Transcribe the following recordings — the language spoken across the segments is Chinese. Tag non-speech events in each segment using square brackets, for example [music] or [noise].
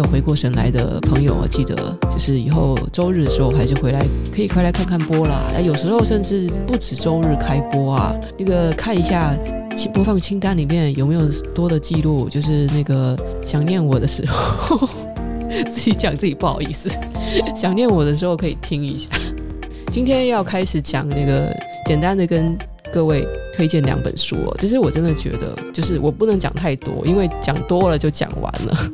有回过神来的朋友，记得就是以后周日的时候还是回来，可以回来看看播啦。有时候甚至不止周日开播啊，那个看一下播放清单里面有没有多的记录，就是那个想念我的时候，自己讲自己不好意思，想念我的时候可以听一下。今天要开始讲那个简单的跟。各位推荐两本书哦，其实我真的觉得，就是我不能讲太多，因为讲多了就讲完了。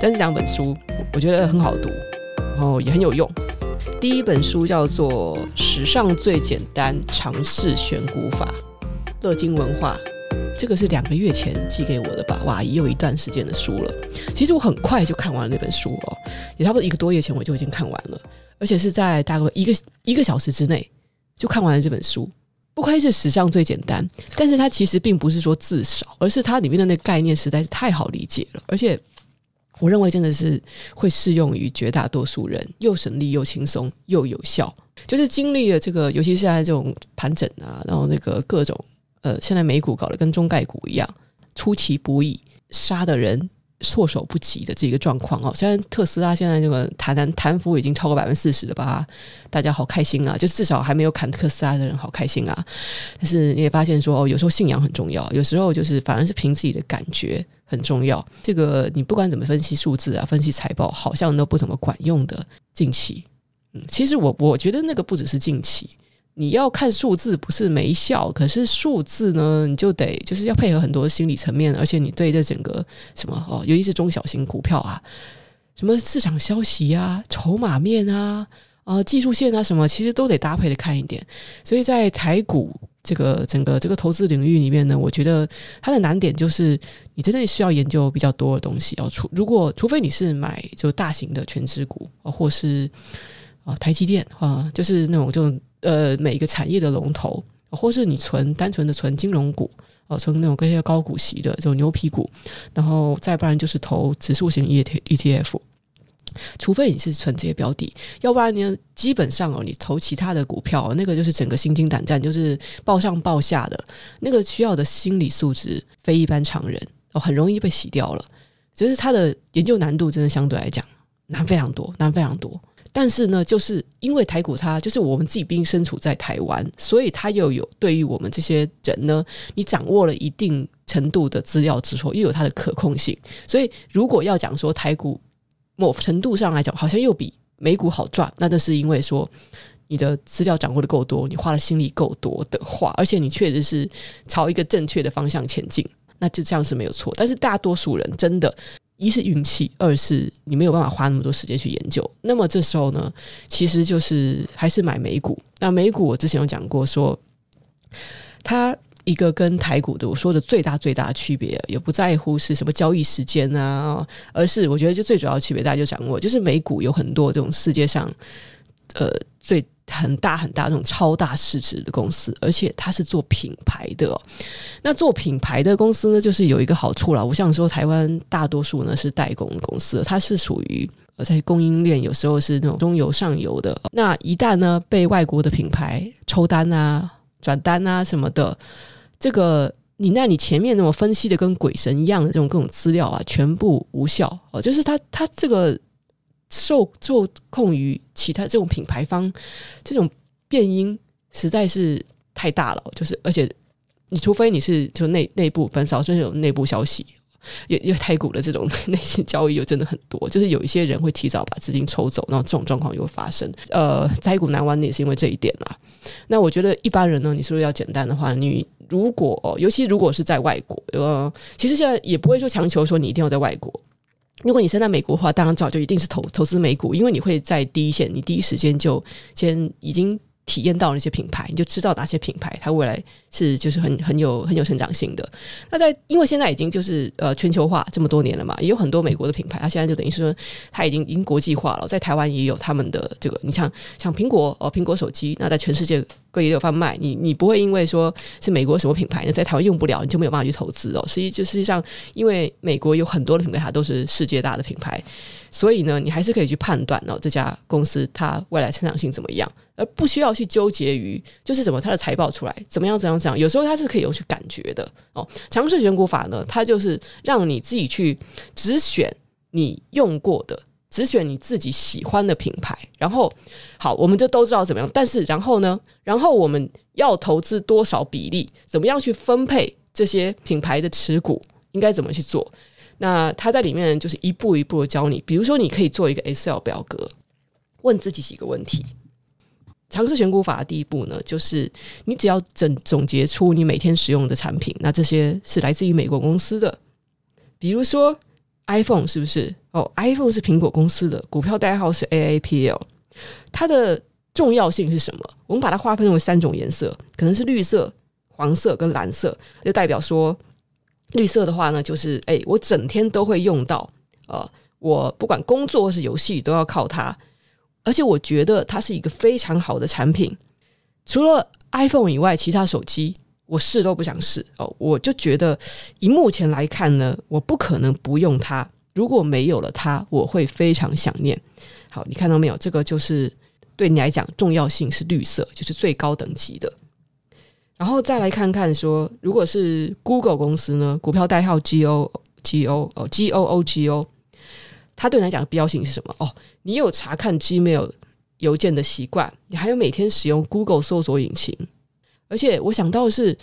但是两本书，我觉得很好读，然后也很有用。第一本书叫做《史上最简单尝试选股法》，乐金文化，这个是两个月前寄给我的吧？哇，也有一段时间的书了。其实我很快就看完了那本书哦，也差不多一个多月前我就已经看完了，而且是在大概一个一个小时之内就看完了这本书。不愧是史上最简单，但是它其实并不是说字少，而是它里面的那个概念实在是太好理解了，而且我认为真的是会适用于绝大多数人，又省力又轻松又有效。就是经历了这个，尤其是现在这种盘整啊，然后那个各种呃，现在美股搞得跟中概股一样，出其不意杀的人。措手不及的这个状况哦，虽然特斯拉现在这个弹弹弹幅已经超过百分之四十了吧，大家好开心啊，就至少还没有砍特斯拉的人好开心啊。但是你也发现说哦，有时候信仰很重要，有时候就是反而是凭自己的感觉很重要。这个你不管怎么分析数字啊，分析财报，好像都不怎么管用的。近期，嗯，其实我我觉得那个不只是近期。你要看数字不是没效，可是数字呢，你就得就是要配合很多心理层面，而且你对这整个什么哦，尤其是中小型股票啊，什么市场消息啊、筹码面啊、啊、技术线啊什么，其实都得搭配的看一点。所以在台股这个整个这个投资领域里面呢，我觉得它的难点就是你真的需要研究比较多的东西。要除如果除非你是买就大型的权值股啊，或是啊台积电啊，就是那种就。呃，每一个产业的龙头，或是你存单纯的存金融股，哦，存那种跟一些高股息的这种牛皮股，然后再不然就是投指数型 E T E T F，除非你是存这些标的，要不然呢，基本上哦，你投其他的股票，那个就是整个心惊胆战，就是抱上抱下的，那个需要的心理素质非一般常人哦，很容易被洗掉了，就是它的研究难度真的相对来讲难非常多，难非常多。但是呢，就是因为台股它就是我们自己毕竟身处在台湾，所以它又有对于我们这些人呢，你掌握了一定程度的资料之后，又有它的可控性。所以如果要讲说台股某程度上来讲，好像又比美股好赚，那都是因为说你的资料掌握的够多，你花的心力够多的话，而且你确实是朝一个正确的方向前进，那就这样是没有错。但是大多数人真的。一是运气，二是你没有办法花那么多时间去研究。那么这时候呢，其实就是还是买美股。那美股我之前有讲过说，它一个跟台股的我说的最大最大的区别，也不在乎是什么交易时间啊，而是我觉得就最主要的区别，大家就掌握，就是美股有很多这种世界上呃最。很大很大那种超大市值的公司，而且它是做品牌的。那做品牌的公司呢，就是有一个好处了。我想说，台湾大多数呢是代工公司，它是属于呃在供应链，有时候是那种中游上游的。那一旦呢被外国的品牌抽单啊、转单啊什么的，这个你那你前面那么分析的跟鬼神一样的这种各种资料啊，全部无效哦。就是它它这个。受受控于其他这种品牌方，这种变音实在是太大了。就是而且，你除非你是就内内部分少，甚至有内部消息，也也台股的这种 [laughs] 内心交易又真的很多。就是有一些人会提早把资金抽走，然后这种状况又会发生。呃，台股难玩也是因为这一点啦。那我觉得一般人呢，你说要简单的话，你如果尤其如果是在外国，呃，其实现在也不会说强求说你一定要在外国。如果你现在美国的话，当然早就一定是投投资美股，因为你会在第一线，你第一时间就先已经。体验到那些品牌，你就知道哪些品牌它未来是就是很很有很有成长性的。那在因为现在已经就是呃全球化这么多年了嘛，也有很多美国的品牌，它现在就等于是说它已经已经国际化了，在台湾也有他们的这个，你像像苹果哦，苹果手机，那在全世界各地都有贩卖。你你不会因为说是美国什么品牌，呢在台湾用不了，你就没有办法去投资哦。实际就实际上，因为美国有很多的品牌，它都是世界大的品牌。所以呢，你还是可以去判断哦，这家公司它未来成长性怎么样，而不需要去纠结于就是怎么它的财报出来怎么样怎样怎样。有时候它是可以有去感觉的哦。强势选股法呢，它就是让你自己去只选你用过的，只选你自己喜欢的品牌。然后，好，我们就都知道怎么样。但是，然后呢？然后我们要投资多少比例？怎么样去分配这些品牌的持股？应该怎么去做？那他在里面就是一步一步的教你。比如说，你可以做一个 Excel 表格，问自己几个问题。尝试选股法的第一步呢，就是你只要整总结出你每天使用的产品，那这些是来自于美国公司的，比如说 iPhone 是不是？哦，iPhone 是苹果公司的，股票代号是 AAPL，它的重要性是什么？我们把它划分为三种颜色，可能是绿色、黄色跟蓝色，就代表说绿色的话呢，就是哎，我整天都会用到，呃，我不管工作或是游戏都要靠它。而且我觉得它是一个非常好的产品，除了 iPhone 以外，其他手机我试都不想试哦。我就觉得以目前来看呢，我不可能不用它。如果没有了它，我会非常想念。好，你看到没有？这个就是对你来讲重要性是绿色，就是最高等级的。然后再来看看说，如果是 Google 公司呢，股票代号 G O G O 哦 G O O G O。它对你来讲的必要性是什么？哦，你有查看 Gmail 邮件的习惯，你还有每天使用 Google 搜索引擎，而且我想到的是，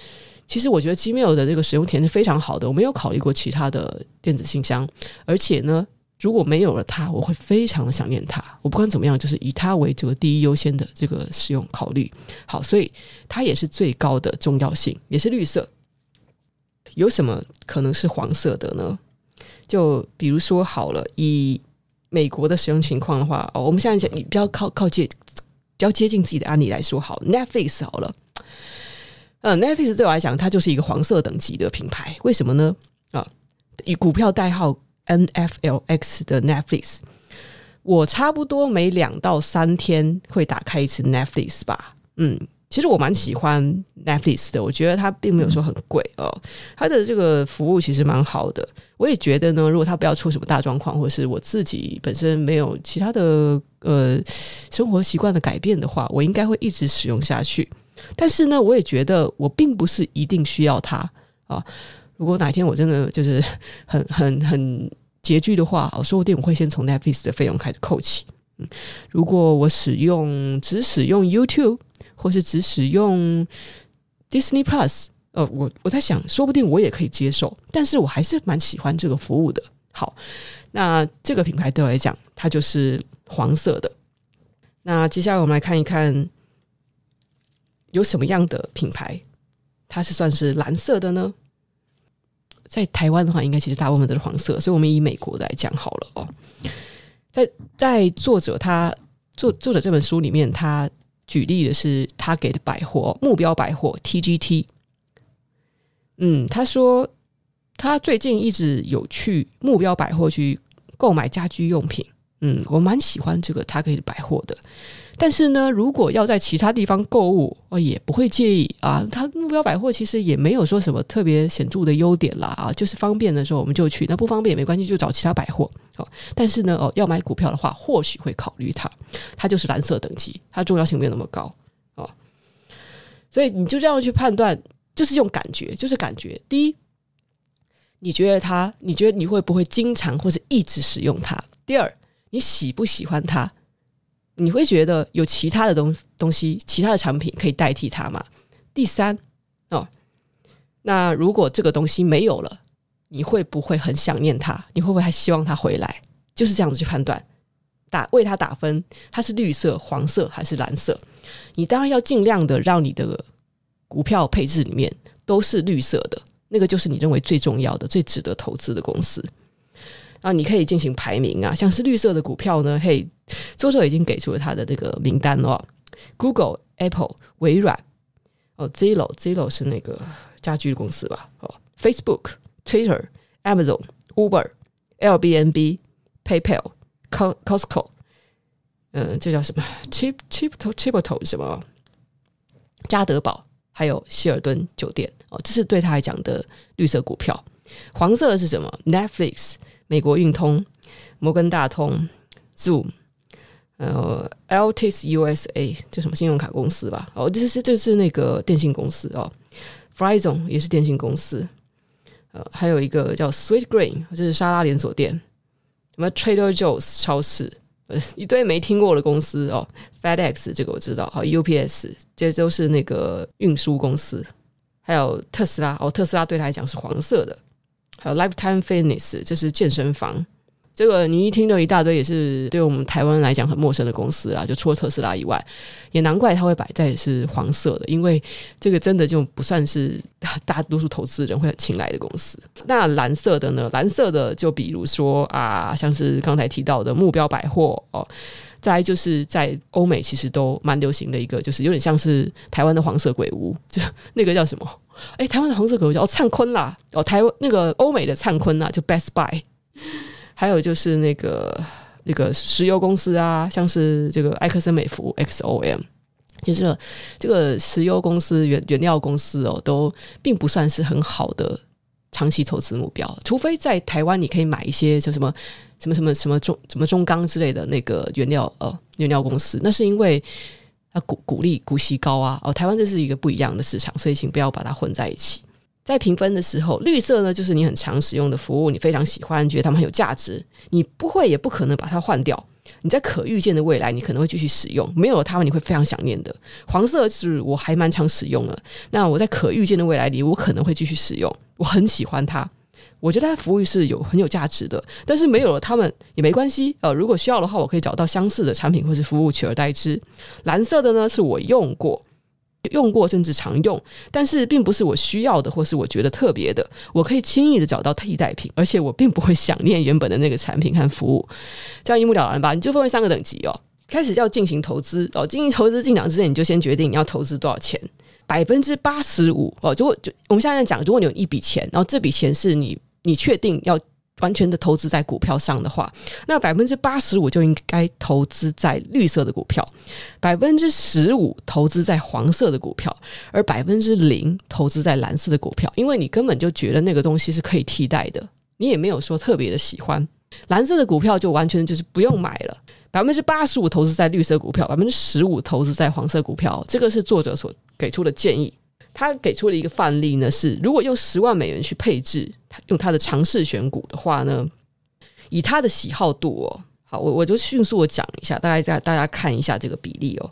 其实我觉得 Gmail 的这个使用体验是非常好的。我没有考虑过其他的电子信箱，而且呢，如果没有了它，我会非常的想念它。我不管怎么样，就是以它为这个第一优先的这个使用考虑。好，所以它也是最高的重要性，也是绿色。有什么可能是黄色的呢？就比如说好了，以美国的使用情况的话，哦，我们现在讲你比较靠靠近，比较接近自己的案例来说好，Netflix 好了，嗯，Netflix 对我来讲，它就是一个黄色等级的品牌，为什么呢？啊，以股票代号 NFLX 的 Netflix，我差不多每两到三天会打开一次 Netflix 吧，嗯。其实我蛮喜欢 Netflix 的，我觉得它并没有说很贵哦，它的这个服务其实蛮好的。我也觉得呢，如果它不要出什么大状况，或是我自己本身没有其他的呃生活习惯的改变的话，我应该会一直使用下去。但是呢，我也觉得我并不是一定需要它啊。如果哪天我真的就是很 [laughs] 很很拮据的话，我说不定我会先从 Netflix 的费用开始扣起。嗯，如果我使用只使用 YouTube。或是只使用 Disney Plus，呃，我我在想，说不定我也可以接受，但是我还是蛮喜欢这个服务的。好，那这个品牌对我来讲，它就是黄色的。那接下来我们来看一看，有什么样的品牌，它是算是蓝色的呢？在台湾的话，应该其实大部分都是黄色，所以我们以美国来讲好了哦。在在作者他作作者这本书里面，他。举例的是他给的百货目标百货 TGT，嗯，他说他最近一直有去目标百货去购买家居用品，嗯，我蛮喜欢这个他给的百货的。但是呢，如果要在其他地方购物，我也不会介意啊。他目标百货其实也没有说什么特别显著的优点啦啊，就是方便的时候我们就去，那不方便也没关系，就找其他百货哦。但是呢，哦，要买股票的话，或许会考虑它。它就是蓝色等级，它重要性没有那么高哦。所以你就这样去判断，就是用感觉，就是感觉。第一，你觉得它，你觉得你会不会经常或是一直使用它？第二，你喜不喜欢它？你会觉得有其他的东东西、其他的产品可以代替它吗？第三哦，那如果这个东西没有了，你会不会很想念它？你会不会还希望它回来？就是这样子去判断，打为它打分，它是绿色、黄色还是蓝色？你当然要尽量的让你的股票配置里面都是绿色的，那个就是你认为最重要的、最值得投资的公司。啊，你可以进行排名啊，像是绿色的股票呢，嘿，作者已经给出了他的那个名单哦，Google、Apple、微软，哦，Zillo、Zillo 是那个家居公司吧？哦，Facebook、Twitter、Amazon、Uber、Airbnb、PayPal、Costco，嗯，这叫什么？Chip Chip Chip t o 什么？加德宝，还有希尔顿酒店哦，这是对他来讲的绿色股票。黄色的是什么？Netflix。美国运通、摩根大通、Zoom，呃，Altis USA，就什么信用卡公司吧？哦，这是这是那个电信公司哦。Verizon 也是电信公司，呃，还有一个叫 Sweetgreen，这是沙拉连锁店。什么 Trader Joe's 超市，呃，[laughs] 一堆没听过的公司哦，FedEx 这个我知道，好，UPS 这都是那个运输公司，还有特斯拉哦，特斯拉对他来讲是黄色的，还有 Lifetime Fitness 这是健身房。这个你一听就一大堆，也是对我们台湾来讲很陌生的公司啦。就除了特斯拉以外，也难怪它会摆在是黄色的，因为这个真的就不算是大大多数投资人会很青睐的公司。那蓝色的呢？蓝色的就比如说啊，像是刚才提到的目标百货哦，再来就是在欧美其实都蛮流行的一个，就是有点像是台湾的黄色鬼屋，就 [laughs] 那个叫什么？哎，台湾的黄色鬼屋叫灿坤啦，哦，台湾那个欧美的灿坤呐，就 Best Buy。还有就是那个那个石油公司啊，像是这个埃克森美孚 （XOM），就是这个石油公司、原原料公司哦，都并不算是很好的长期投资目标。除非在台湾，你可以买一些就什么什么什么什么中什么中钢之类的那个原料哦，原料公司，那是因为它股股利股息高啊。哦，台湾这是一个不一样的市场，所以请不要把它混在一起。在评分的时候，绿色呢，就是你很常使用的服务，你非常喜欢，觉得他们很有价值，你不会也不可能把它换掉。你在可预见的未来，你可能会继续使用，没有了它们，你会非常想念的。黄色是我还蛮常使用的，那我在可预见的未来里，我可能会继续使用，我很喜欢它，我觉得它服务是有很有价值的。但是没有了它们也没关系，呃，如果需要的话，我可以找到相似的产品或是服务取而代之。蓝色的呢，是我用过。用过甚至常用，但是并不是我需要的，或是我觉得特别的。我可以轻易的找到替代品，而且我并不会想念原本的那个产品和服务。这样一目了然吧？你就分为三个等级哦。开始要进行投资哦，进行投资进场之前，你就先决定你要投资多少钱。百分之八十五哦，如果就我们现在讲，如果你有一笔钱，然后这笔钱是你你确定要。完全的投资在股票上的话，那百分之八十五就应该投资在绿色的股票，百分之十五投资在黄色的股票，而百分之零投资在蓝色的股票，因为你根本就觉得那个东西是可以替代的，你也没有说特别的喜欢蓝色的股票，就完全就是不用买了。百分之八十五投资在绿色股票，百分之十五投资在黄色股票，这个是作者所给出的建议。他给出了一个范例呢，是如果用十万美元去配置，用他的尝试选股的话呢，以他的喜好度哦，好，我我就迅速的讲一下，大概在大家看一下这个比例哦，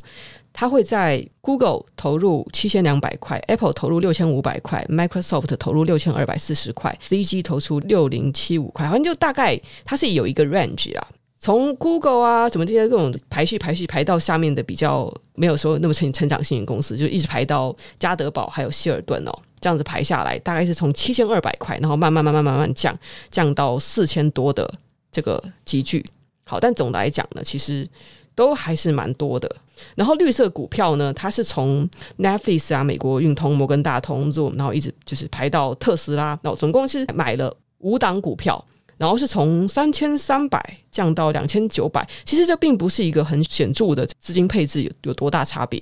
他会在 Google 投入七千两百块，Apple 投入六千五百块，Microsoft 投入六千二百四十块，ZG 投出六零七五块，好像就大概它是有一个 range 啊。从 Google 啊，怎么这些各种排序排序排到下面的比较没有说那么成成长性的公司，就一直排到家得宝还有希尔顿哦，这样子排下来，大概是从七千二百块，然后慢慢慢慢慢慢降降到四千多的这个集距。好，但总的来讲呢，其实都还是蛮多的。然后绿色股票呢，它是从 Netflix 啊、美国运通、摩根大通 Zoom，然后一直就是排到特斯拉，然后总共是买了五档股票。然后是从三千三百降到两千九百，其实这并不是一个很显著的资金配置有有多大差别，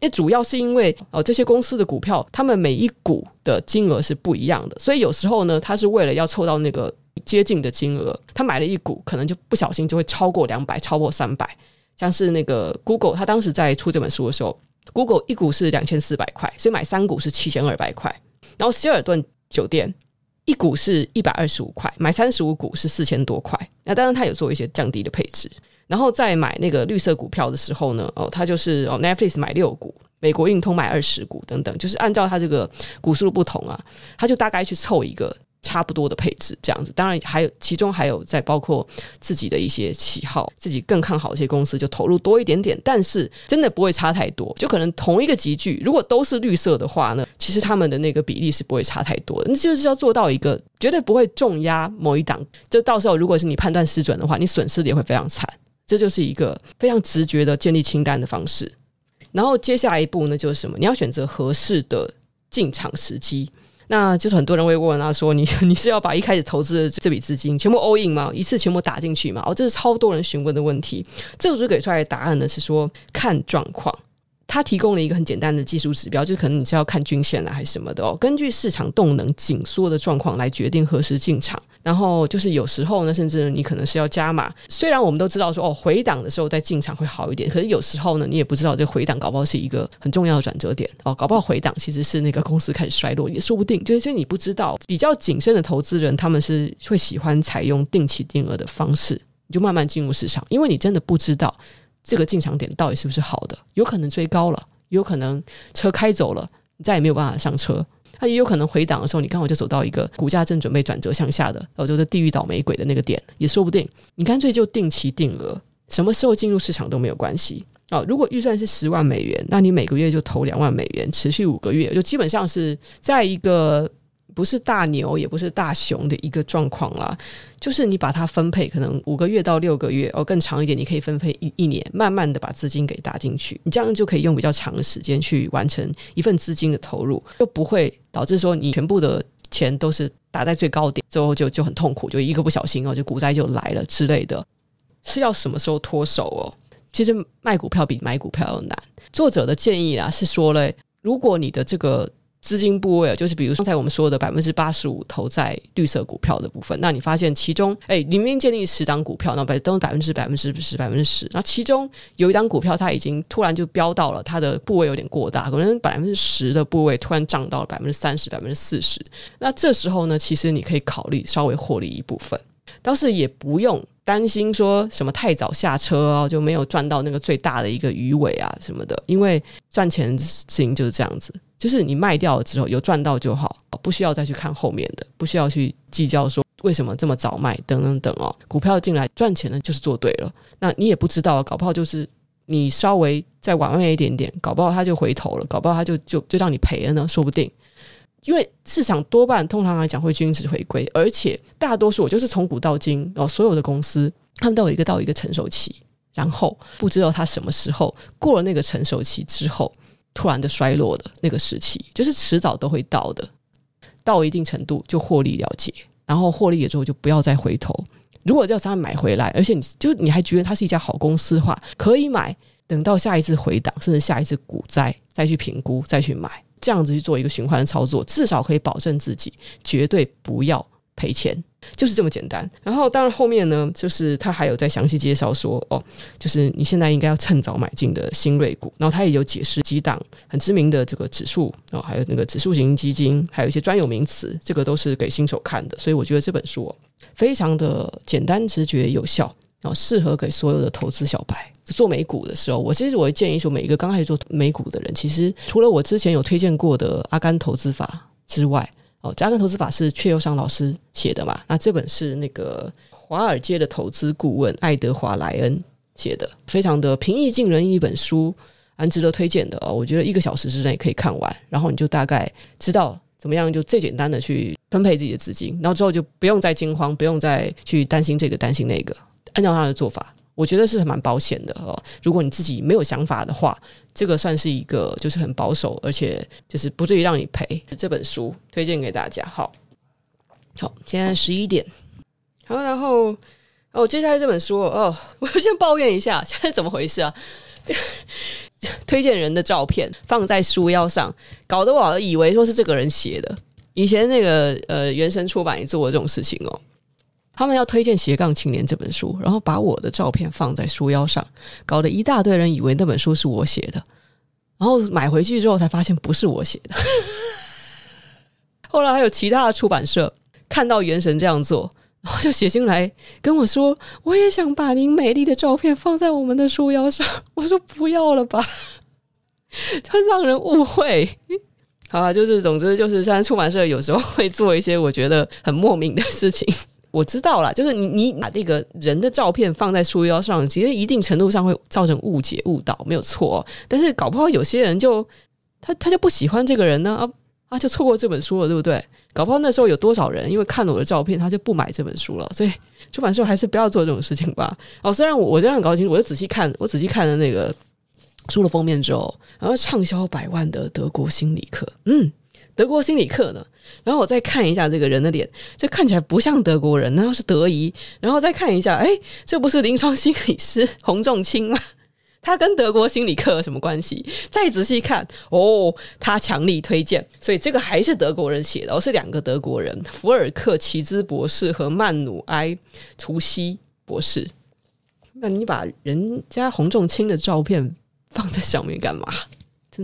因为主要是因为呃这些公司的股票，他们每一股的金额是不一样的，所以有时候呢，他是为了要凑到那个接近的金额，他买了一股，可能就不小心就会超过两百，超过三百。像是那个 Google，他当时在出这本书的时候，Google 一股是两千四百块，所以买三股是七千二百块。然后希尔顿酒店。一股是一百二十五块，买三十五股是四千多块。那当然，他有做一些降低的配置。然后再买那个绿色股票的时候呢，哦，他就是哦，Netflix 买六股，美国运通买二十股等等，就是按照他这个股数的不同啊，他就大概去凑一个。差不多的配置这样子，当然还有其中还有在包括自己的一些喜好，自己更看好一些公司就投入多一点点，但是真的不会差太多，就可能同一个集聚，如果都是绿色的话呢，其实他们的那个比例是不会差太多的。那就是要做到一个绝对不会重压某一档，就到时候如果是你判断失准的话，你损失的也会非常惨。这就是一个非常直觉的建立清单的方式。然后接下来一步呢，就是什么？你要选择合适的进场时机。那就是很多人会问他说：“你 [laughs] 你是要把一开始投资的这笔资金全部 all in 吗？一次全部打进去吗？”哦，这是超多人询问的问题。这个书给出来的答案呢是说看状况。他提供了一个很简单的技术指标，就是可能你是要看均线啊，还是什么的哦。根据市场动能紧缩的状况来决定何时进场。然后就是有时候呢，甚至你可能是要加码。虽然我们都知道说哦，回档的时候再进场会好一点，可是有时候呢，你也不知道这回档搞不好是一个很重要的转折点哦。搞不好回档其实是那个公司开始衰落，也说不定。就是你不知道，比较谨慎的投资人他们是会喜欢采用定期定额的方式你就慢慢进入市场，因为你真的不知道这个进场点到底是不是好的，有可能追高了，有可能车开走了，你再也没有办法上车。它也有可能回档的时候，你刚好就走到一个股价正准备转折向下的，哦，就是地狱倒霉鬼的那个点，也说不定。你干脆就定期定额，什么时候进入市场都没有关系。哦，如果预算是十万美元，那你每个月就投两万美元，持续五个月，就基本上是在一个。不是大牛，也不是大熊的一个状况啦，就是你把它分配，可能五个月到六个月，哦，更长一点，你可以分配一一年，慢慢的把资金给打进去，你这样就可以用比较长的时间去完成一份资金的投入，又不会导致说你全部的钱都是打在最高点，最后就就很痛苦，就一个不小心哦，就股灾就来了之类的，是要什么时候脱手哦？其实卖股票比买股票要难。作者的建议啊是说嘞，如果你的这个。资金部位就是比如刚才我们说的百分之八十五投在绿色股票的部分，那你发现其中，哎，里面建立十档股票，那百都百分之百分之十百分之十，那其中有一档股票它已经突然就飙到了，它的部位有点过大，可能百分之十的部位突然涨到了百分之三十、百分之四十，那这时候呢，其实你可以考虑稍微获利一部分，倒是也不用担心说什么太早下车哦，就没有赚到那个最大的一个鱼尾啊什么的，因为赚钱事情就是这样子。就是你卖掉了之后有赚到就好，不需要再去看后面的，不需要去计较说为什么这么早卖等等等哦。股票进来赚钱呢，就是做对了。那你也不知道，搞不好就是你稍微再晚卖一点点，搞不好它就回头了，搞不好它就就就让你赔了呢，说不定。因为市场多半通常来讲会均值回归，而且大多数我就是从古到今哦，所有的公司他们都有一个到一个成熟期，然后不知道它什么时候过了那个成熟期之后。突然的衰落的那个时期，就是迟早都会到的。到一定程度就获利了结，然后获利了之后就不要再回头。如果叫他买回来，而且你就你还觉得它是一家好公司的话，可以买。等到下一次回档，甚至下一次股灾再去评估，再去买，这样子去做一个循环的操作，至少可以保证自己绝对不要赔钱。就是这么简单，然后当然后面呢，就是他还有在详细介绍说，哦，就是你现在应该要趁早买进的新锐股，然后他也有解释几档很知名的这个指数，哦，还有那个指数型基金，还有一些专有名词，这个都是给新手看的，所以我觉得这本书，非常的简单、直觉、有效，然后适合给所有的投资小白。做美股的时候，我其实我会建议说，每一个刚开始做美股的人，其实除了我之前有推荐过的《阿甘投资法》之外，哦，《阿甘投资法》是阙又商老师写的嘛？那这本是那个华尔街的投资顾问爱德华莱恩写的，非常的平易近人一本书，蛮值得推荐的哦。我觉得一个小时之内可以看完，然后你就大概知道怎么样，就最简单的去分配自己的资金，然后之后就不用再惊慌，不用再去担心这个担心那个，按照他的做法。我觉得是蛮保险的哦。如果你自己没有想法的话，这个算是一个就是很保守，而且就是不至于让你赔。这本书推荐给大家。好，好，现在十一点。好，然后哦，接下来这本书哦，我先抱怨一下，现在怎么回事啊？[laughs] 推荐人的照片放在书腰上，搞得我以为说是这个人写的。以前那个呃，原神出版也做过这种事情哦。他们要推荐《斜杠青年》这本书，然后把我的照片放在书腰上，搞得一大堆人以为那本书是我写的，然后买回去之后才发现不是我写的。[laughs] 后来还有其他的出版社看到圆神这样做，然后就写信来跟我说：“我也想把您美丽的照片放在我们的书腰上。[laughs] ”我说：“不要了吧，[laughs] 会让人误会。”好吧，就是总之就是，现在出版社有时候会做一些我觉得很莫名的事情。我知道了，就是你你把这个人的照片放在书腰上，其实一定程度上会造成误解误导，没有错。但是搞不好有些人就他他就不喜欢这个人呢啊啊，就错过这本书了，对不对？搞不好那时候有多少人因为看了我的照片，他就不买这本书了。所以出版社还是不要做这种事情吧。哦，虽然我我这样很高兴，我就仔细看，我仔细看了那个书的封面之后，然后畅销百万的德国心理课，嗯。德国心理课呢，然后我再看一下这个人的脸，这看起来不像德国人，难道是德仪？然后再看一下，哎，这不是临床心理师洪仲清吗？他跟德国心理课有什么关系？再仔细看，哦，他强力推荐，所以这个还是德国人写的，哦，是两个德国人，福尔克齐兹博士和曼努埃图西博士。那你把人家洪仲清的照片放在上面干嘛？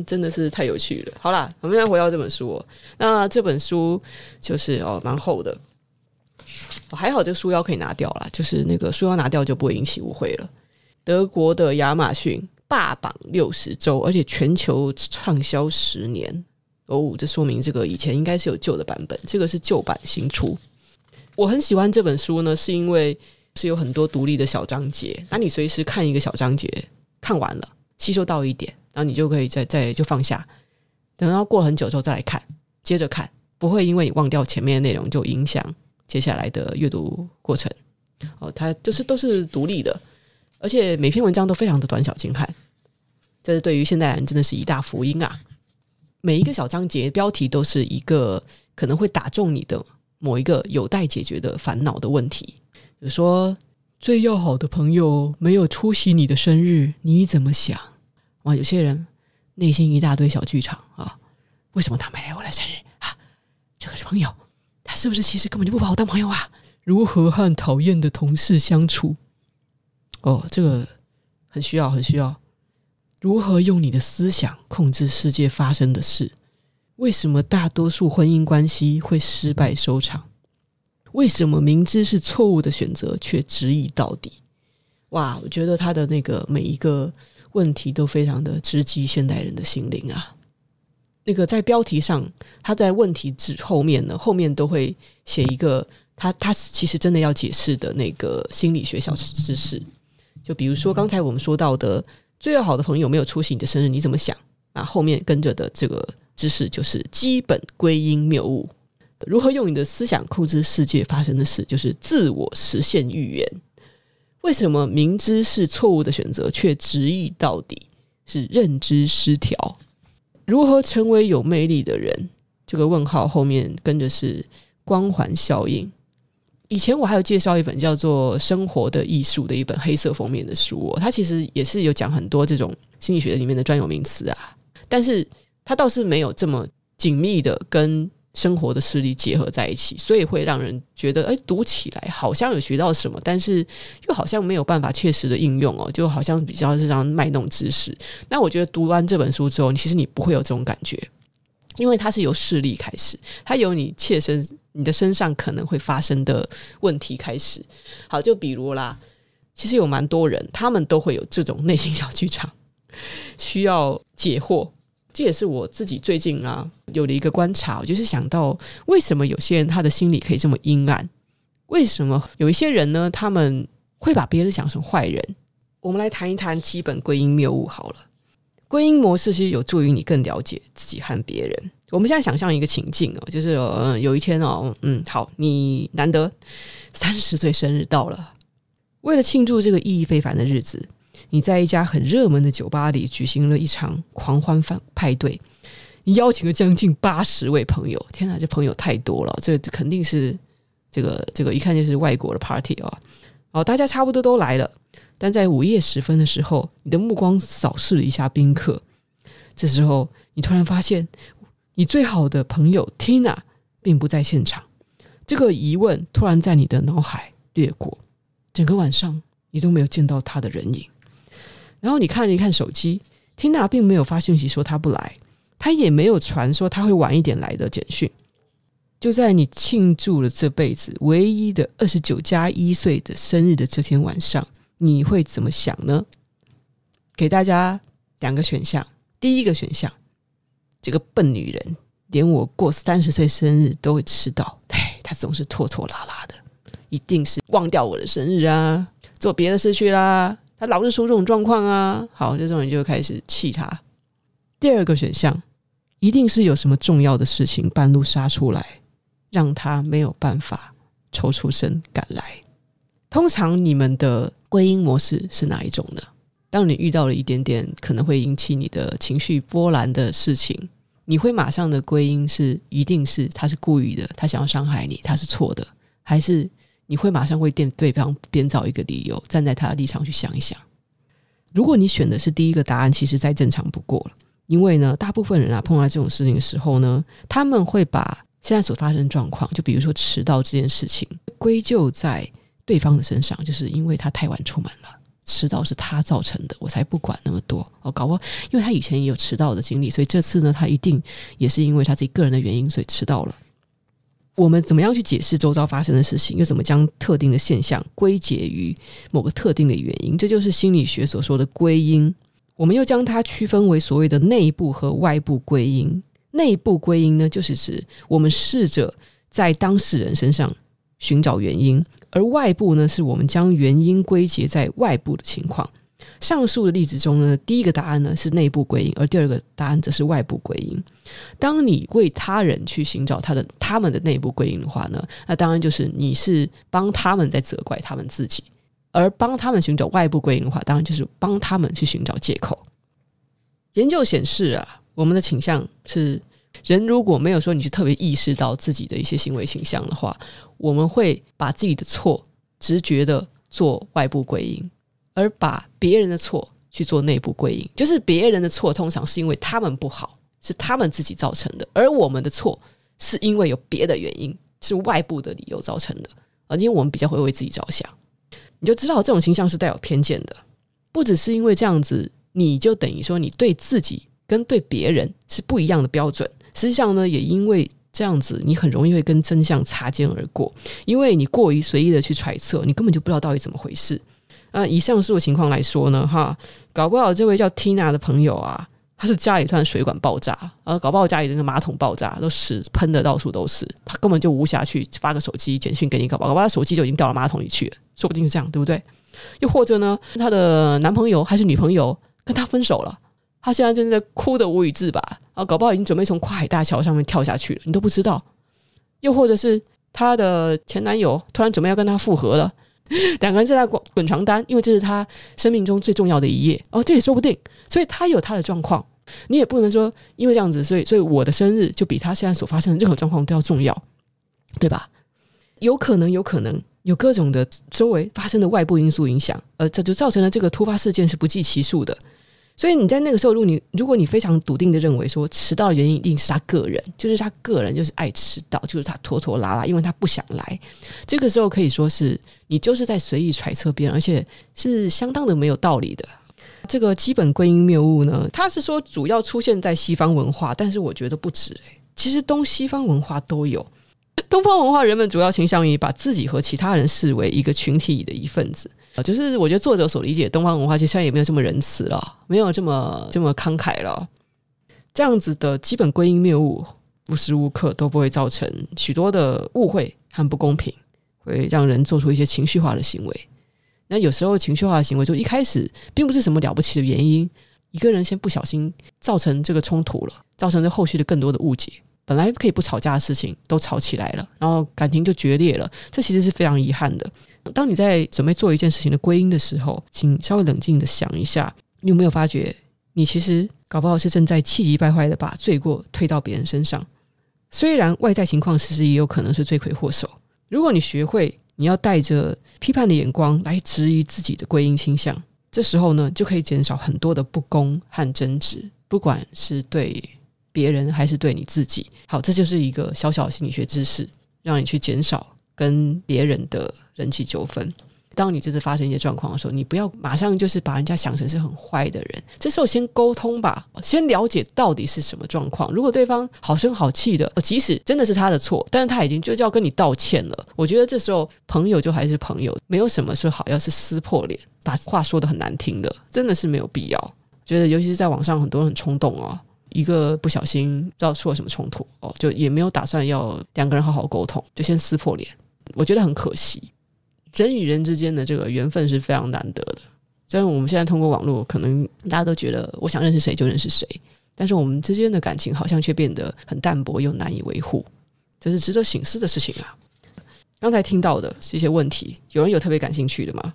真的是太有趣了。好啦，我们再回到这本书。那这本书就是哦，蛮厚的。还好这个书腰可以拿掉了，就是那个书腰拿掉就不会引起误会了。德国的亚马逊霸榜六十周，而且全球畅销十年。哦，这说明这个以前应该是有旧的版本，这个是旧版新出。我很喜欢这本书呢，是因为是有很多独立的小章节，那你随时看一个小章节，看完了吸收到一点，然后你就可以再再就放下，等到过很久之后再来看，接着看，不会因为你忘掉前面的内容就影响接下来的阅读过程。哦，它就是都是独立的，而且每篇文章都非常的短小精悍，这是对于现代人真的是一大福音啊！每一个小章节标题都是一个可能会打中你的某一个有待解决的烦恼的问题，比如说最要好的朋友没有出席你的生日，你怎么想？哇，有些人内心一大堆小剧场啊，为什么他没来我的生日啊？这个是朋友，他是不是其实根本就不把我当朋友啊？如何和讨厌的同事相处？哦，这个很需要，很需要。如何用你的思想控制世界发生的事？为什么大多数婚姻关系会失败收场？为什么明知是错误的选择却执意到底？哇，我觉得他的那个每一个问题都非常的直击现代人的心灵啊！那个在标题上，他在问题之后面呢，后面都会写一个他他其实真的要解释的那个心理学小知识，就比如说刚才我们说到的。最要好的朋友没有出席你的生日，你怎么想？那后面跟着的这个知识就是基本归因谬误。如何用你的思想控制世界发生的事？就是自我实现预言。为什么明知是错误的选择却执意到底？是认知失调。如何成为有魅力的人？这个问号后面跟着是光环效应。以前我还有介绍一本叫做《生活的艺术》的一本黑色封面的书哦，它其实也是有讲很多这种心理学里面的专有名词啊，但是它倒是没有这么紧密的跟生活的事例结合在一起，所以会让人觉得，哎，读起来好像有学到什么，但是又好像没有办法切实的应用哦，就好像比较是这样卖弄知识。那我觉得读完这本书之后，其实你不会有这种感觉。因为它是由事例开始，它由你切身、你的身上可能会发生的问题开始。好，就比如啦，其实有蛮多人，他们都会有这种内心小剧场，需要解惑。这也是我自己最近啊有了一个观察，我就是想到为什么有些人他的心里可以这么阴暗？为什么有一些人呢？他们会把别人想成坏人？我们来谈一谈基本归因谬误好了。归因模式其实有助于你更了解自己和别人。我们现在想象一个情境哦，就是嗯，有一天哦，嗯，好，你难得三十岁生日到了，为了庆祝这个意义非凡的日子，你在一家很热门的酒吧里举行了一场狂欢饭派对，你邀请了将近八十位朋友。天哪，这朋友太多了，这肯定是这个这个一看就是外国的 party 哦。哦，大家差不多都来了。但在午夜时分的时候，你的目光扫视了一下宾客，这时候你突然发现，你最好的朋友 Tina 并不在现场。这个疑问突然在你的脑海掠过，整个晚上你都没有见到她的人影。然后你看了一看手机，Tina 并没有发讯息说她不来，她也没有传说她会晚一点来的简讯。就在你庆祝了这辈子唯一的二十九加一岁的生日的这天晚上。你会怎么想呢？给大家两个选项。第一个选项，这个笨女人连我过三十岁生日都会迟到，哎，她总是拖拖拉拉的，一定是忘掉我的生日啊，做别的事去啦。她老是出这种状况啊，好，这种人就开始气他。第二个选项，一定是有什么重要的事情半路杀出来，让他没有办法抽出身赶来。通常你们的归因模式是哪一种呢？当你遇到了一点点可能会引起你的情绪波澜的事情，你会马上的归因是一定是他是故意的，他想要伤害你，他是错的，还是你会马上会垫对方编造一个理由，站在他的立场去想一想？如果你选的是第一个答案，其实再正常不过了，因为呢，大部分人啊碰到这种事情的时候呢，他们会把现在所发生的状况，就比如说迟到这件事情，归咎在。对方的身上，就是因为他太晚出门了，迟到是他造成的，我才不管那么多。哦，搞不好，因为他以前也有迟到的经历，所以这次呢，他一定也是因为他自己个人的原因，所以迟到了。我们怎么样去解释周遭发生的事情，又怎么将特定的现象归结于某个特定的原因？这就是心理学所说的归因。我们又将它区分为所谓的内部和外部归因。内部归因呢，就是指我们试着在当事人身上寻找原因；而外部呢，是我们将原因归结在外部的情况。上述的例子中呢，第一个答案呢是内部归因，而第二个答案则是外部归因。当你为他人去寻找他的他们的内部归因的话呢，那当然就是你是帮他们在责怪他们自己；而帮他们寻找外部归因的话，当然就是帮他们去寻找借口。研究显示啊，我们的倾向是，人如果没有说你是特别意识到自己的一些行为倾向的话，我们会把自己的错直觉的做外部归因。而把别人的错去做内部归因，就是别人的错通常是因为他们不好，是他们自己造成的；而我们的错是因为有别的原因，是外部的理由造成的。而因为我们比较会为自己着想，你就知道这种倾向是带有偏见的。不只是因为这样子，你就等于说你对自己跟对别人是不一样的标准。实际上呢，也因为这样子，你很容易会跟真相擦肩而过，因为你过于随意的去揣测，你根本就不知道到底怎么回事。那以上述的情况来说呢，哈，搞不好这位叫 Tina 的朋友啊，他是家里突然水管爆炸，啊，搞不好家里的那个马桶爆炸，都屎喷的到处都是，他根本就无暇去发个手机简讯给你，搞不好搞不好他手机就已经掉到马桶里去了，说不定是这样，对不对？又或者呢，他的男朋友还是女朋友跟他分手了，他现在正在哭的无语自拔，啊，搞不好已经准备从跨海大桥上面跳下去了，你都不知道。又或者是他的前男友突然准备要跟他复合了。[laughs] 两个人正在滚滚床单，因为这是他生命中最重要的一夜哦，这也说不定。所以他有他的状况，你也不能说因为这样子，所以所以我的生日就比他现在所发生的任何状况都要重要，对吧？有可能，有可能有各种的周围发生的外部因素影响，呃，这就造成了这个突发事件是不计其数的。所以你在那个时候，如果你如果你非常笃定的认为说迟到的原因一定是他个人，就是他个人就是爱迟到，就是他拖拖拉拉，因为他不想来。这个时候可以说是你就是在随意揣测别人，而且是相当的没有道理的。这个基本归因谬误呢，他是说主要出现在西方文化，但是我觉得不止诶，其实东西方文化都有。[laughs] 东方文化人们主要倾向于把自己和其他人视为一个群体的一份子啊，就是我觉得作者所理解东方文化，其实现在也没有这么仁慈了，没有这么这么慷慨了。这样子的基本归因谬误，无时无刻都不会造成许多的误会和不公平，会让人做出一些情绪化的行为。那有时候情绪化的行为，就一开始并不是什么了不起的原因，一个人先不小心造成这个冲突了，造成这后续的更多的误解。本来可以不吵架的事情都吵起来了，然后感情就决裂了，这其实是非常遗憾的。当你在准备做一件事情的归因的时候，请稍微冷静的想一下，你有没有发觉，你其实搞不好是正在气急败坏的把罪过推到别人身上。虽然外在情况其实也有可能是罪魁祸首。如果你学会你要带着批判的眼光来质疑自己的归因倾向，这时候呢，就可以减少很多的不公和争执，不管是对。别人还是对你自己好，这就是一个小小的心理学知识，让你去减少跟别人的人际纠纷。当你真的发生一些状况的时候，你不要马上就是把人家想成是很坏的人。这时候先沟通吧，先了解到底是什么状况。如果对方好声好气的，即使真的是他的错，但是他已经就要跟你道歉了。我觉得这时候朋友就还是朋友，没有什么说好要是撕破脸，把话说得很难听的，真的是没有必要。觉得尤其是在网上，很多人很冲动哦。一个不小心，不知道出了什么冲突哦，就也没有打算要两个人好好沟通，就先撕破脸。我觉得很可惜，人与人之间的这个缘分是非常难得的。虽然我们现在通过网络，可能大家都觉得我想认识谁就认识谁，但是我们之间的感情好像却变得很淡薄又难以维护，这是值得省思的事情啊。刚才听到的这些问题，有人有特别感兴趣的吗？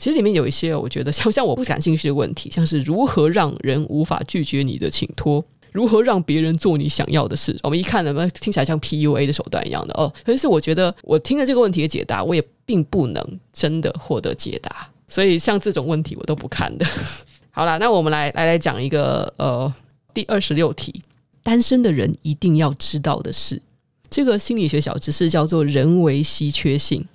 其实里面有一些我觉得 [laughs] 像像我不感兴趣的问题，像是如何让人无法拒绝你的请托，如何让别人做你想要的事。我们一看呢，听起来像 PUA 的手段一样的哦。可是我觉得我听了这个问题的解答，我也并不能真的获得解答。所以像这种问题我都不看的。[laughs] 好啦，那我们来来来讲一个呃第二十六题，单身的人一定要知道的事。这个心理学小知识叫做人为稀缺性，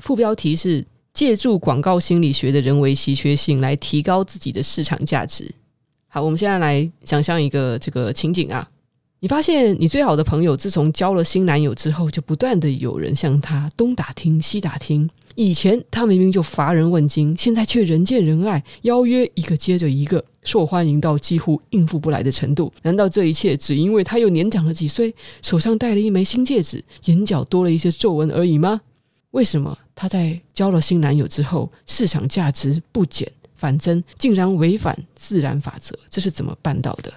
副标题是。借助广告心理学的人为稀缺性来提高自己的市场价值。好，我们现在来想象一个这个情景啊，你发现你最好的朋友自从交了新男友之后，就不断的有人向他东打听西打听。以前他明明就乏人问津，现在却人见人爱，邀约一个接着一个，受欢迎到几乎应付不来的程度。难道这一切只因为他又年长了几岁，手上戴了一枚新戒指，眼角多了一些皱纹而已吗？为什么她在交了新男友之后，市场价值不减反增，竟然违反自然法则？这是怎么办到的？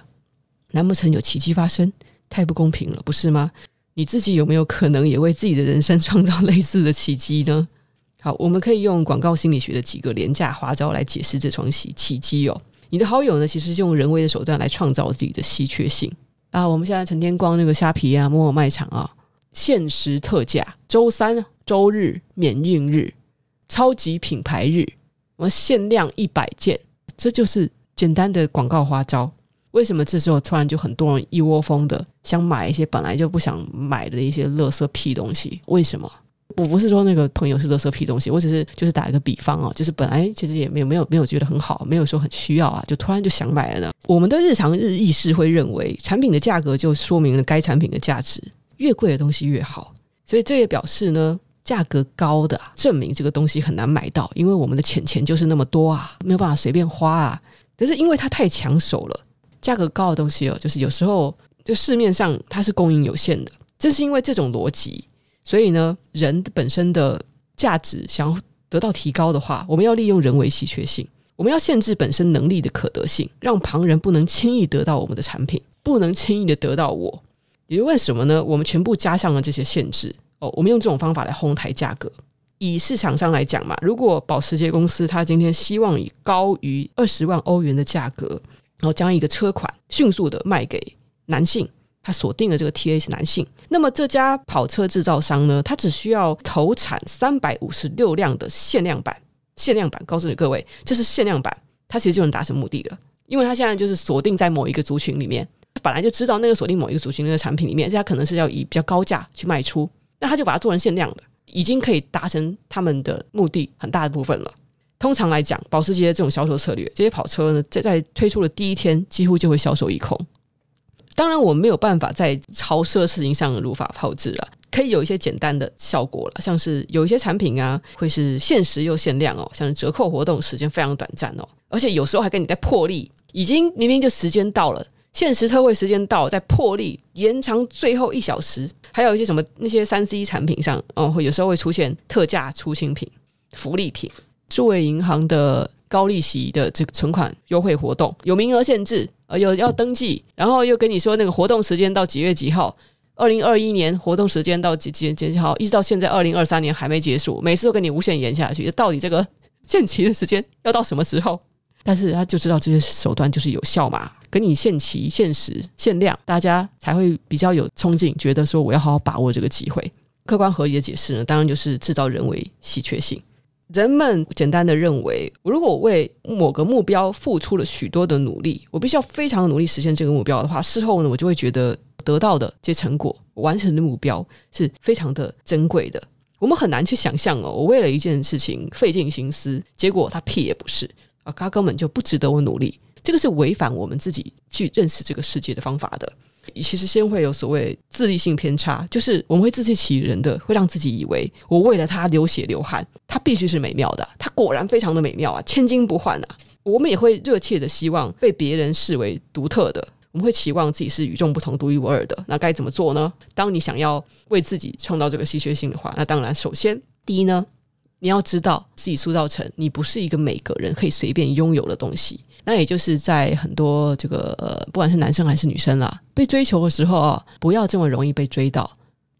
难不成有奇迹发生？太不公平了，不是吗？你自己有没有可能也为自己的人生创造类似的奇迹呢？好，我们可以用广告心理学的几个廉价花招来解释这桩奇奇迹哦。你的好友呢，其实是用人为的手段来创造自己的稀缺性啊。我们现在成天逛那个虾皮啊、某某卖场啊，限时特价，周三、周日免运日，超级品牌日，我们限量一百件，这就是简单的广告花招。为什么这时候突然就很多人一窝蜂的想买一些本来就不想买的一些垃圾屁东西？为什么？我不是说那个朋友是垃圾屁东西，我只是就是打一个比方哦，就是本来其实也没有没有没有觉得很好，没有说很需要啊，就突然就想买了呢。我们的日常日意识会认为，产品的价格就说明了该产品的价值，越贵的东西越好，所以这也表示呢，价格高的证明这个东西很难买到，因为我们的钱钱就是那么多啊，没有办法随便花啊。可是因为它太抢手了。价格高的东西哦，就是有时候就市面上它是供应有限的，正是因为这种逻辑，所以呢，人本身的价值想要得到提高的话，我们要利用人为稀缺性，我们要限制本身能力的可得性，让旁人不能轻易得到我们的产品，不能轻易的得到我。也就为什么呢？我们全部加上了这些限制哦，我们用这种方法来哄抬价格。以市场上来讲嘛，如果保时捷公司它今天希望以高于二十万欧元的价格。然后将一个车款迅速的卖给男性，他锁定了这个 TA 是男性。那么这家跑车制造商呢，他只需要投产三百五十六辆的限量版，限量版告诉你各位，这是限量版，他其实就能达成目的了。因为他现在就是锁定在某一个族群里面，本来就知道那个锁定某一个族群那个产品里面，他可能是要以比较高价去卖出，那他就把它做成限量的，已经可以达成他们的目的很大的部分了。通常来讲，保时捷这种销售策略，这些跑车呢，在在推出的第一天，几乎就会销售一空。当然，我们没有办法在超奢事情上如法炮制了，可以有一些简单的效果了，像是有一些产品啊，会是限时又限量哦，像是折扣活动时间非常短暂哦，而且有时候还跟你在破例，已经明明就时间到了，限时特惠时间到了，在破例延长最后一小时，还有一些什么那些三 C 产品上哦，会有时候会出现特价出清品、福利品。数位银行的高利息的这个存款优惠活动有名额限制，呃，有要登记，然后又跟你说那个活动时间到几月几号，二零二一年活动时间到几几几几号，一直到现在二零二三年还没结束，每次都跟你无限延下去，到底这个限期的时间要到什么时候？但是他就知道这些手段就是有效嘛，跟你限期、限时、限量，大家才会比较有冲劲，觉得说我要好好把握这个机会。客观合理的解释呢，当然就是制造人为稀缺性。人们简单的认为，如果我为某个目标付出了许多的努力，我必须要非常努力实现这个目标的话，事后呢，我就会觉得得到的这些成果，完成的目标是非常的珍贵的。我们很难去想象哦，我为了一件事情费尽心思，结果它屁也不是啊，它根本就不值得我努力。这个是违反我们自己去认识这个世界的方法的。其实先会有所谓自利性偏差，就是我们会自欺欺人的，会让自己以为我为了他流血流汗，他必须是美妙的，他果然非常的美妙啊，千金不换啊。我们也会热切的希望被别人视为独特的，我们会期望自己是与众不同、独一无二的。那该怎么做呢？当你想要为自己创造这个稀缺性的话，那当然首先第一呢，你要知道自己塑造成你不是一个每个人可以随便拥有的东西。那也就是在很多这个呃，不管是男生还是女生啦，被追求的时候啊，不要这么容易被追到。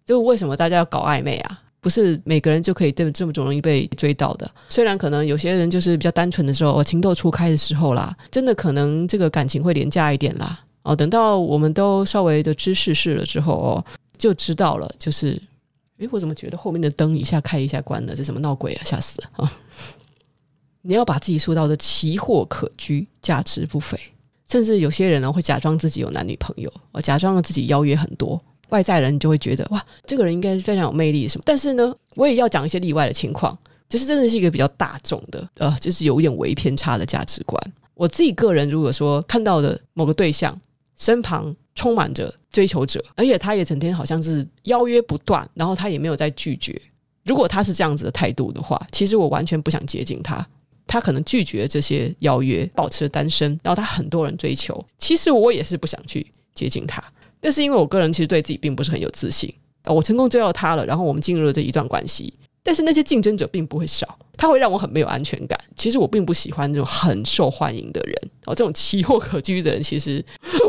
就为什么大家要搞暧昧啊？不是每个人就可以这么这么容易被追到的。虽然可能有些人就是比较单纯的时候，情窦初开的时候啦，真的可能这个感情会廉价一点啦。哦，等到我们都稍微的知世事了之后哦，就知道了。就是，诶，我怎么觉得后面的灯一下开一下关了？这什么闹鬼啊？吓死啊！你要把自己塑造的奇货可居，价值不菲，甚至有些人呢会假装自己有男女朋友，我假装自己邀约很多，外在人就会觉得哇，这个人应该是非常有魅力什么。但是呢，我也要讲一些例外的情况，就是真的是一个比较大众的，呃，就是有点微偏差的价值观。我自己个人如果说看到的某个对象身旁充满着追求者，而且他也整天好像是邀约不断，然后他也没有在拒绝。如果他是这样子的态度的话，其实我完全不想接近他。他可能拒绝这些邀约，保持单身，然后他很多人追求。其实我也是不想去接近他，但是因为我个人其实对自己并不是很有自信。我成功追到他了，然后我们进入了这一段关系。但是那些竞争者并不会少，他会让我很没有安全感。其实我并不喜欢那种很受欢迎的人哦，这种奇货可居的人，其实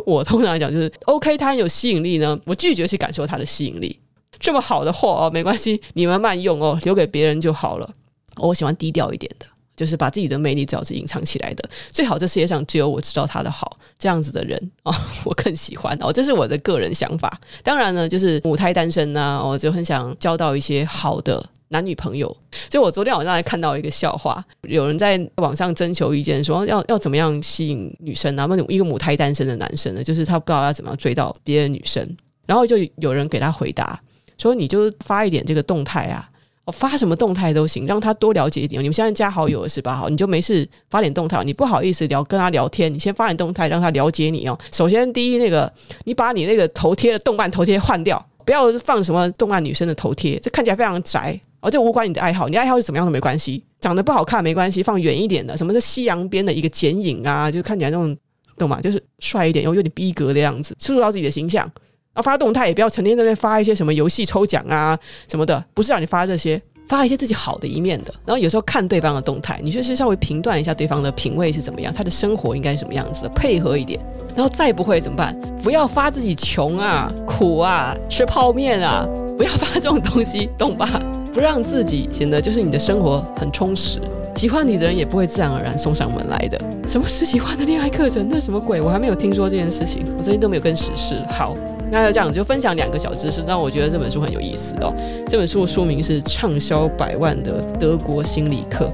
我通常来讲就是 [laughs] OK，他很有吸引力呢，我拒绝去感受他的吸引力。这么好的货哦，没关系，你们慢用哦，留给别人就好了。我喜欢低调一点的。就是把自己的魅力最好是隐藏起来的，最好这世界上只有我知道他的好，这样子的人 [laughs] 哦，我更喜欢哦，这是我的个人想法。当然呢，就是母胎单身呢，我就很想交到一些好的男女朋友。所以我昨天晚上还看到一个笑话，有人在网上征求意见，说要要怎么样吸引女生啊？那一个母胎单身的男生呢，就是他不知道要怎么样追到别的女生，然后就有人给他回答说：“你就发一点这个动态啊。”我发什么动态都行，让他多了解一点。你们现在加好友了是吧？好，你就没事发点动态。你不好意思聊跟他聊天，你先发点动态，让他了解你哦。首先，第一，那个你把你那个头贴的动漫头贴换掉，不要放什么动漫女生的头贴，这看起来非常宅。哦，这无关你的爱好，你爱好是怎么样都没关系，长得不好看没关系，放远一点的，什么是夕阳边的一个剪影啊，就看起来那种懂吗？就是帅一点又有点逼格的样子，塑造自己的形象。啊，发动态也不要成天在那发一些什么游戏抽奖啊什么的，不是让你发这些，发一些自己好的一面的。然后有时候看对方的动态，你就是稍微评断一下对方的品味是怎么样，他的生活应该是什么样子的，配合一点。然后再不会怎么办？不要发自己穷啊、苦啊、吃泡面啊，不要发这种东西，懂吧？不让自己显得就是你的生活很充实，喜欢你的人也不会自然而然送上门来的。什么十喜欢的恋爱课程？那什么鬼？我还没有听说这件事情，我最近都没有跟实事。好，那就这样就分享两个小知识，让我觉得这本书很有意思哦。这本书的书名是《畅销百万的德国心理课》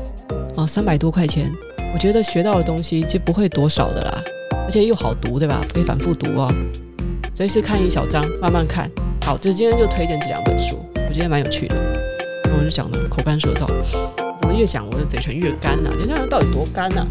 哦，三百多块钱，我觉得学到的东西就不会多少的啦，而且又好读，对吧？可以反复读哦，随时看一小章，慢慢看。好，这今天就推荐这两本书，我觉得蛮有趣的。就讲的口干舌燥，怎么越讲我的嘴唇越干呢、啊？就这样到底多干呢、